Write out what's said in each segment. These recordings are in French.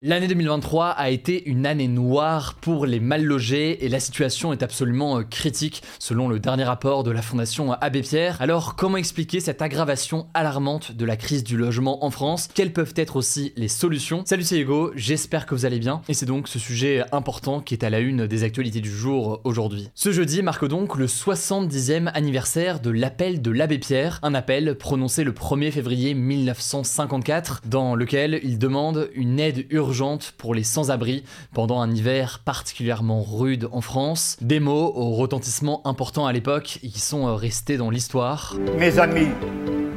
L'année 2023 a été une année noire pour les mal logés et la situation est absolument euh, critique selon le dernier rapport de la Fondation Abbé Pierre. Alors comment expliquer cette aggravation alarmante de la crise du logement en France? Quelles peuvent être aussi les solutions? Salut c'est Hugo, j'espère que vous allez bien. Et c'est donc ce sujet important qui est à la une des actualités du jour aujourd'hui. Ce jeudi marque donc le 70e anniversaire de l'appel de l'Abbé Pierre, un appel prononcé le 1er février 1954 dans lequel il demande une aide urgente pour les sans-abri pendant un hiver particulièrement rude en France. Des mots au retentissement important à l'époque qui sont euh, restés dans l'histoire. Mes amis,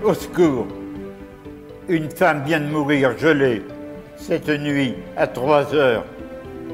au secours. Une femme vient de mourir gelée cette nuit à 3 heures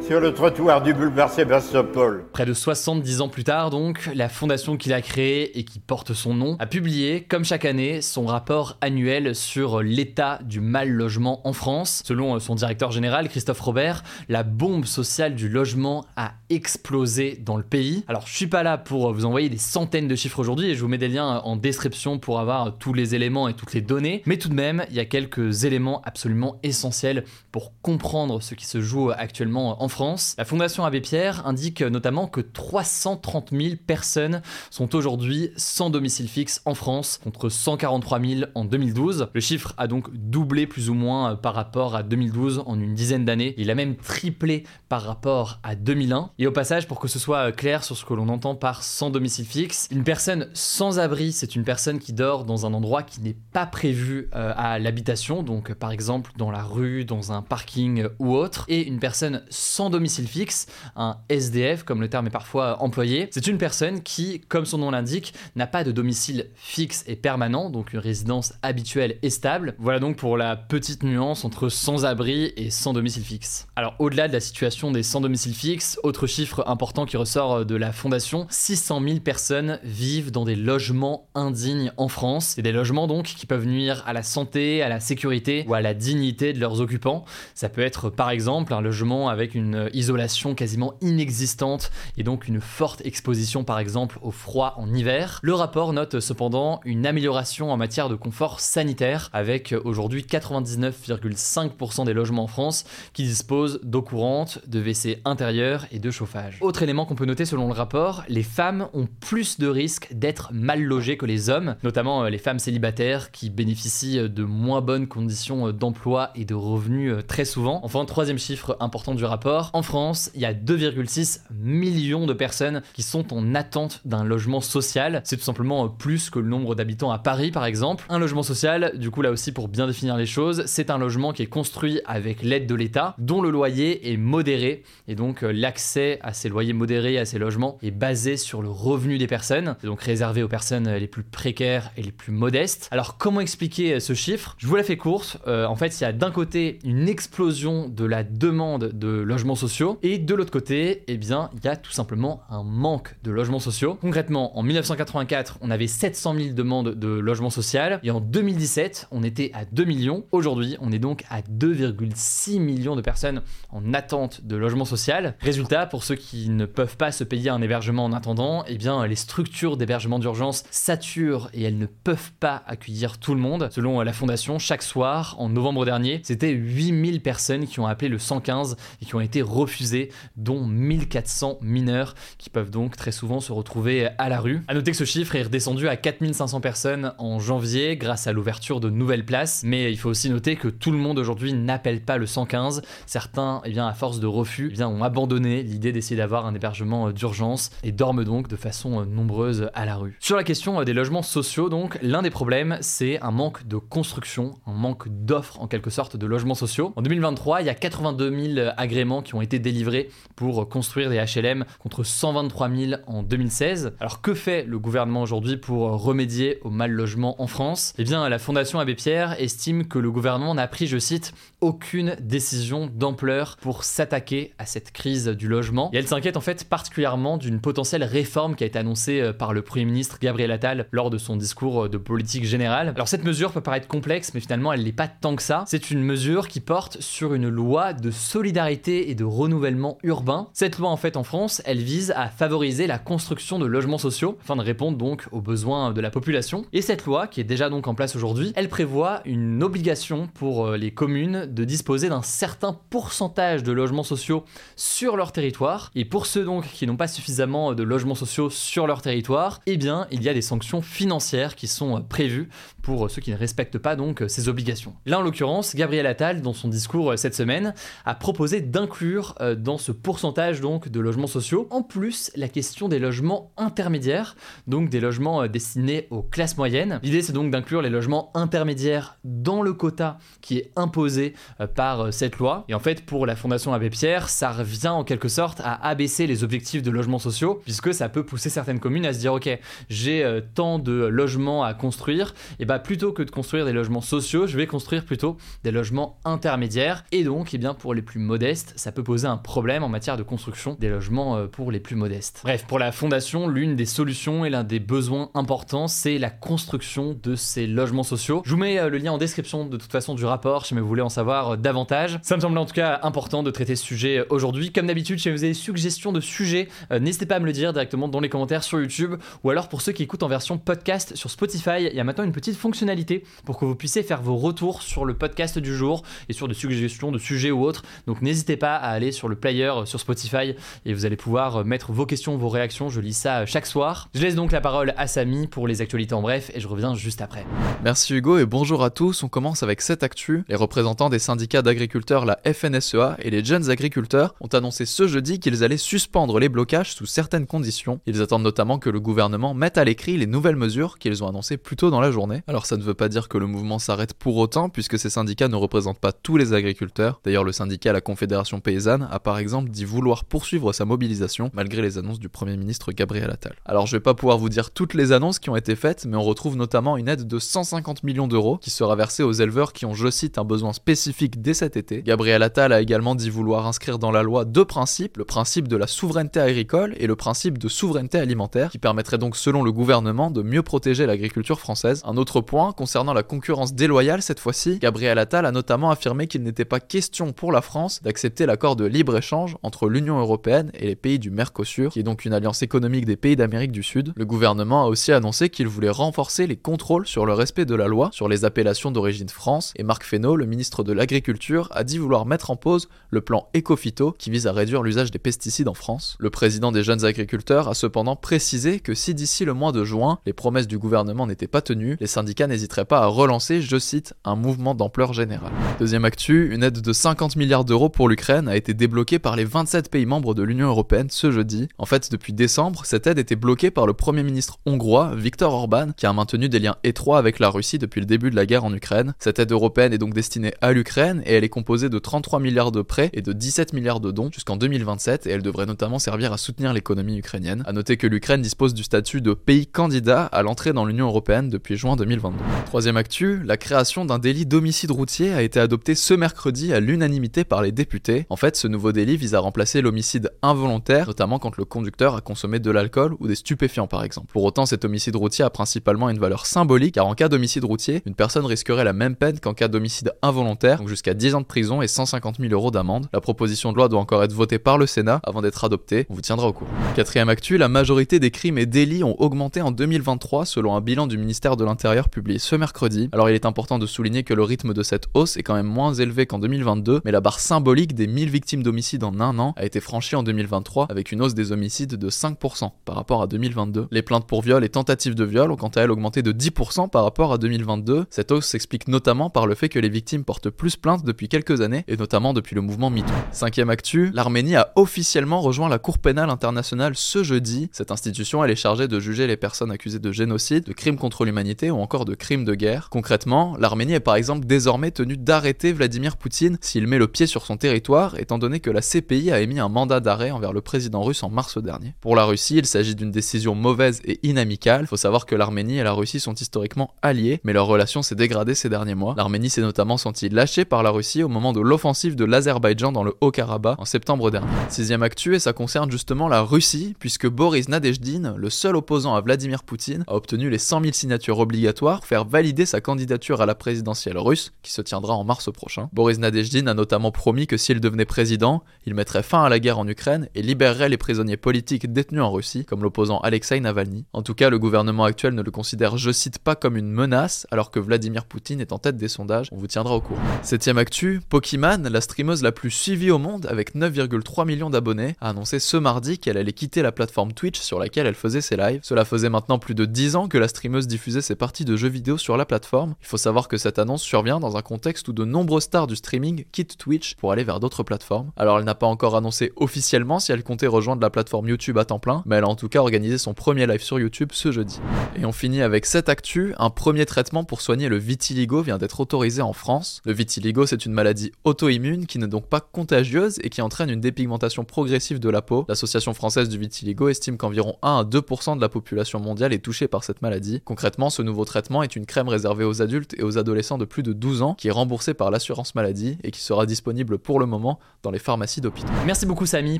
sur le trottoir du boulevard Sébastopol. Près de 70 ans plus tard, donc, la fondation qu'il a créée et qui porte son nom a publié, comme chaque année, son rapport annuel sur l'état du mal logement en France. Selon son directeur général, Christophe Robert, la bombe sociale du logement a explosé dans le pays. Alors, je suis pas là pour vous envoyer des centaines de chiffres aujourd'hui et je vous mets des liens en description pour avoir tous les éléments et toutes les données, mais tout de même, il y a quelques éléments absolument essentiels pour comprendre ce qui se joue actuellement en France la Fondation Abbé Pierre indique notamment que 330 000 personnes sont aujourd'hui sans domicile fixe en France, contre 143 000 en 2012. Le chiffre a donc doublé plus ou moins par rapport à 2012 en une dizaine d'années. Il a même triplé par rapport à 2001. Et au passage, pour que ce soit clair sur ce que l'on entend par sans domicile fixe, une personne sans abri, c'est une personne qui dort dans un endroit qui n'est pas prévu euh, à l'habitation, donc par exemple dans la rue, dans un parking ou autre. Et une personne sans domicile fixe, un SDF comme le terme est parfois employé. C'est une personne qui, comme son nom l'indique, n'a pas de domicile fixe et permanent, donc une résidence habituelle et stable. Voilà donc pour la petite nuance entre sans-abri et sans domicile fixe. Alors au-delà de la situation des sans domicile fixe, autre chiffre important qui ressort de la fondation, 600 000 personnes vivent dans des logements indignes en France. Et des logements donc qui peuvent nuire à la santé, à la sécurité ou à la dignité de leurs occupants. Ça peut être par exemple un logement avec une euh, isolation quasiment inexistante et donc une forte exposition par exemple au froid en hiver. Le rapport note cependant une amélioration en matière de confort sanitaire avec euh, aujourd'hui 99,5% des logements en France qui disposent d'eau courante, de WC intérieur et de chauffage. Autre élément qu'on peut noter selon le rapport, les femmes ont plus de risques d'être mal logées que les hommes, notamment euh, les femmes célibataires qui bénéficient de moins bonnes conditions d'emploi et de revenus très souvent. Enfin, troisième chiffre important du rapport, en France, il y a 2,6 millions de personnes qui sont en attente d'un logement social. C'est tout simplement plus que le nombre d'habitants à Paris, par exemple. Un logement social, du coup là aussi pour bien définir les choses, c'est un logement qui est construit avec l'aide de l'État, dont le loyer est modéré. Et donc euh, l'accès à ces loyers modérés, à ces logements, est basé sur le revenu des personnes, donc réservé aux personnes les plus précaires et les plus modestes. Alors comment expliquer ce chiffre? Je vous la fais courte. Euh, en fait, il y a d'un côté une explosion de la demande de logements sociaux. Et de l'autre côté, eh bien, il y a tout simplement un manque de logements sociaux. Concrètement, en 1984, on avait 700 000 demandes de logement social. Et en 2017, on était à 2 millions. Aujourd'hui, on est donc à 2,6 millions de personnes en attente de logement social. Résultat, pour ceux qui ne peuvent pas se payer un hébergement en attendant, eh bien, les structures d'hébergement d'urgence saturent et elles ne peuvent pas accueillir tout le monde. Selon la Fondation, chaque soir, en novembre dernier, c'était 8000 personnes qui ont appelé le 115 et qui ont été refusés, dont 1400 mineurs qui peuvent donc très souvent se retrouver à la rue. A noter que ce chiffre est redescendu à 4500 personnes en janvier grâce à l'ouverture de nouvelles places, mais il faut aussi noter que tout le monde aujourd'hui n'appelle pas le 115. Certains, eh bien, à force de refus, eh bien, ont abandonné l'idée d'essayer d'avoir un hébergement d'urgence et dorment donc de façon nombreuse à la rue. Sur la question des logements sociaux, donc, l'un des problèmes, c'est un manque de construction, un manque d'offres en quelque sorte de logements sociaux. En 2023, il y a 82 000 agréments qui ont été délivrés pour construire des HLM contre 123 000 en 2016. Alors que fait le gouvernement aujourd'hui pour remédier au mal logement en France? Eh bien, la Fondation Abbé Pierre estime que le gouvernement n'a pris, je cite, aucune décision d'ampleur pour s'attaquer à cette crise du logement. Et elle s'inquiète en fait particulièrement d'une potentielle réforme qui a été annoncée euh, par le Premier ministre Gabriel Attal lors de son discours euh, de politique générale. Alors cette mesure peut paraître complexe, mais finalement elle n'est pas tant que ça. C'est une mesure qui porte sur une loi de solidarité et de renouvellement urbain. Cette loi en fait en France, elle vise à favoriser la construction de logements sociaux afin de répondre donc aux besoins de la population. Et cette loi, qui est déjà donc en place aujourd'hui, elle prévoit une obligation pour euh, les communes de disposer d'un certain pourcentage de logements sociaux sur leur territoire. Et pour ceux donc qui n'ont pas suffisamment de logements sociaux sur leur territoire, eh bien il y a des sanctions financières qui sont prévues pour ceux qui ne respectent pas donc ces obligations. Là en l'occurrence, Gabriel Attal, dans son discours cette semaine, a proposé d'inclure euh, dans ce pourcentage donc de logements sociaux, en plus la question des logements intermédiaires, donc des logements euh, destinés aux classes moyennes. L'idée c'est donc d'inclure les logements intermédiaires dans le quota qui est imposé euh, par euh, cette loi. Et en fait, pour la Fondation Abbé Pierre, ça revient en quelque sorte à abaisser les objectifs de logements sociaux, puisque ça peut pousser certaines communes à se dire ok, j'ai euh, tant de logements à construire, et bah plutôt que de construire des logements sociaux, je vais construire plutôt des logements intermédiaires. Et donc, eh bien pour les plus modestes, ça peut poser un problème en matière de construction des logements pour les plus modestes. Bref, pour la Fondation, l'une des solutions et l'un des besoins importants, c'est la construction de ces logements sociaux. Je vous mets le lien en description de toute façon du rapport si vous voulez en savoir euh, davantage. Ça me semble en tout cas important de traiter ce sujet euh, aujourd'hui. Comme d'habitude, si vous avez des suggestions de sujets, euh, n'hésitez pas à me le dire directement dans les commentaires sur YouTube ou alors pour ceux qui écoutent en version podcast sur Spotify, il y a maintenant une petite fonctionnalité pour que vous puissiez faire vos retours sur le podcast du jour et sur des suggestions de sujets ou autres. Donc n'hésitez pas à aller sur le player sur Spotify et vous allez pouvoir mettre vos questions, vos réactions. Je lis ça chaque soir. Je laisse donc la parole à Samy pour les actualités en bref et je reviens juste après. Merci Hugo et bonjour à tous. On commence avec cette actu. Les représentants des syndicats d'agriculteurs, la FNSEA, et les jeunes agriculteurs ont annoncé ce jeudi qu'ils allaient suspendre les blocages sous certaines conditions. Ils attendent notamment que le gouvernement mette à l'écrit les nouvelles mesures qu'ils ont annoncées plus tôt dans la journée. Alors ça ne veut pas dire que le mouvement s'arrête pour autant, puisque ces syndicats ne représentent pas tous les agriculteurs. D'ailleurs, le syndicat La Confédération Paysanne a par exemple dit vouloir poursuivre sa mobilisation malgré les annonces du Premier ministre Gabriel Attal. Alors je vais pas pouvoir vous dire toutes les annonces qui ont été faites, mais on retrouve notamment une aide de 150 millions d'euros qui sera versée aux éleveurs qui ont, je cite, un besoin spécifique dès cet été. Gabriel Attal a également dit vouloir inscrire dans la loi deux principes, le principe de la souveraineté agricole et le principe de souveraineté alimentaire, qui permettrait donc selon le gouvernement de mieux protéger l'agriculture française. Un autre point, concernant la concurrence déloyale cette fois-ci, Gabriel Attal a notamment affirmé qu'il n'était pas question pour la France d'accepter l'accord de libre-échange entre l'Union européenne et les pays du Mercosur, qui est donc une alliance économique des pays d'Amérique du Sud. Le gouvernement a aussi annoncé qu'il voulait renforcer les contrôles sur le respect de la loi sur les appellations d'origine France, et Marc Fesneau, le ministre de l'Agriculture a dit vouloir mettre en pause le plan Ecofito qui vise à réduire l'usage des pesticides en France. Le président des jeunes agriculteurs a cependant précisé que si d'ici le mois de juin, les promesses du gouvernement n'étaient pas tenues, les syndicats n'hésiteraient pas à relancer, je cite, un mouvement d'ampleur générale. Deuxième actu, une aide de 50 milliards d'euros pour l'Ukraine a été débloquée par les 27 pays membres de l'Union européenne ce jeudi. En fait, depuis décembre, cette aide était bloquée par le premier ministre hongrois, Viktor Orban, qui a maintenu des liens étroits avec la Russie depuis le début de la guerre en Ukraine. Cette aide européenne est donc destinée à l'Ukraine et elle est composée de 33 milliards de prêts et de 17 milliards de dons jusqu'en 2027 et elle devrait notamment servir à soutenir l'économie ukrainienne. A noter que l'Ukraine dispose du statut de pays candidat à l'entrée dans l'Union européenne depuis juin 2022. Troisième actu, la création d'un délit d'homicide routier a été adoptée ce mercredi à l'unanimité par les députés. En fait, ce nouveau délit vise à remplacer l'homicide involontaire, notamment quand le conducteur a consommé de l'alcool ou des stupéfiants par exemple. Pour autant, cet homicide routier a principalement une valeur symbolique car en cas d'homicide routier, une personne risquerait la même peine qu'en cas d'homicide involontaire donc jusqu'à 10 ans de prison et 150 000 euros d'amende. La proposition de loi doit encore être votée par le Sénat avant d'être adoptée. On vous tiendra au courant. Quatrième actu, la majorité des crimes et délits ont augmenté en 2023 selon un bilan du ministère de l'Intérieur publié ce mercredi. Alors il est important de souligner que le rythme de cette hausse est quand même moins élevé qu'en 2022, mais la barre symbolique des 1000 victimes d'homicide en un an a été franchie en 2023 avec une hausse des homicides de 5% par rapport à 2022. Les plaintes pour viol et tentatives de viol ont quant à elles augmenté de 10% par rapport à 2022. Cette hausse s'explique notamment par le fait que les victimes portent plus plainte depuis quelques années, et notamment depuis le mouvement MeToo. Cinquième actu, l'Arménie a officiellement rejoint la Cour pénale internationale ce jeudi. Cette institution, elle est chargée de juger les personnes accusées de génocide, de crimes contre l'humanité ou encore de crimes de guerre. Concrètement, l'Arménie est par exemple désormais tenue d'arrêter Vladimir Poutine s'il met le pied sur son territoire étant donné que la CPI a émis un mandat d'arrêt envers le président russe en mars dernier. Pour la Russie, il s'agit d'une décision mauvaise et inamicale. Faut savoir que l'Arménie et la Russie sont historiquement alliés, mais leur relation s'est dégradée ces derniers mois. L'Arménie s'est notamment sentie lâchée par la Russie au moment de l'offensive de l'Azerbaïdjan dans le Haut-Karabakh en septembre dernier. Sixième actu, et ça concerne justement la Russie, puisque Boris Nadezhdin, le seul opposant à Vladimir Poutine, a obtenu les 100 000 signatures obligatoires faire valider sa candidature à la présidentielle russe, qui se tiendra en mars prochain. Boris Nadezhdin a notamment promis que s'il devenait président, il mettrait fin à la guerre en Ukraine et libérerait les prisonniers politiques détenus en Russie, comme l'opposant Alexei Navalny. En tout cas, le gouvernement actuel ne le considère, je cite, pas comme une menace, alors que Vladimir Poutine est en tête des sondages. On vous tiendra au courant. Septième actu, Pokémon, la streameuse la plus suivie au monde avec 9,3 millions d'abonnés, a annoncé ce mardi qu'elle allait quitter la plateforme Twitch sur laquelle elle faisait ses lives. Cela faisait maintenant plus de 10 ans que la streameuse diffusait ses parties de jeux vidéo sur la plateforme. Il faut savoir que cette annonce survient dans un contexte où de nombreux stars du streaming quittent Twitch pour aller vers d'autres plateformes. Alors elle n'a pas encore annoncé officiellement si elle comptait rejoindre la plateforme YouTube à temps plein, mais elle a en tout cas organisé son premier live sur YouTube ce jeudi. Et on finit avec cette actu, un premier traitement pour soigner le vitiligo vient d'être autorisé en France. Le vitiligo c'est une maladie auto-immune qui n'est donc pas contagieuse et qui entraîne une dépigmentation progressive de la peau. L'association française du vitiligo estime qu'environ 1 à 2% de la population mondiale est touchée par cette maladie. Concrètement, ce nouveau traitement est une crème réservée aux adultes et aux adolescents de plus de 12 ans qui est remboursée par l'assurance maladie et qui sera disponible pour le moment dans les pharmacies d'hôpitaux. Merci beaucoup Samy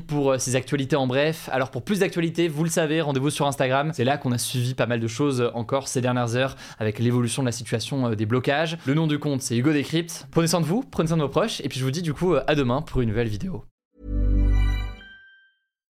pour euh, ces actualités en bref. Alors pour plus d'actualités, vous le savez, rendez-vous sur Instagram. C'est là qu'on a suivi pas mal de choses encore ces dernières heures avec l'évolution de la situation euh, des blocages. Le nom du compte c'est Hugo Décrypte. Prenez soin de vous, prenez soin de vos proches et puis je vous dis du coup euh, à demain pour une nouvelle vidéo.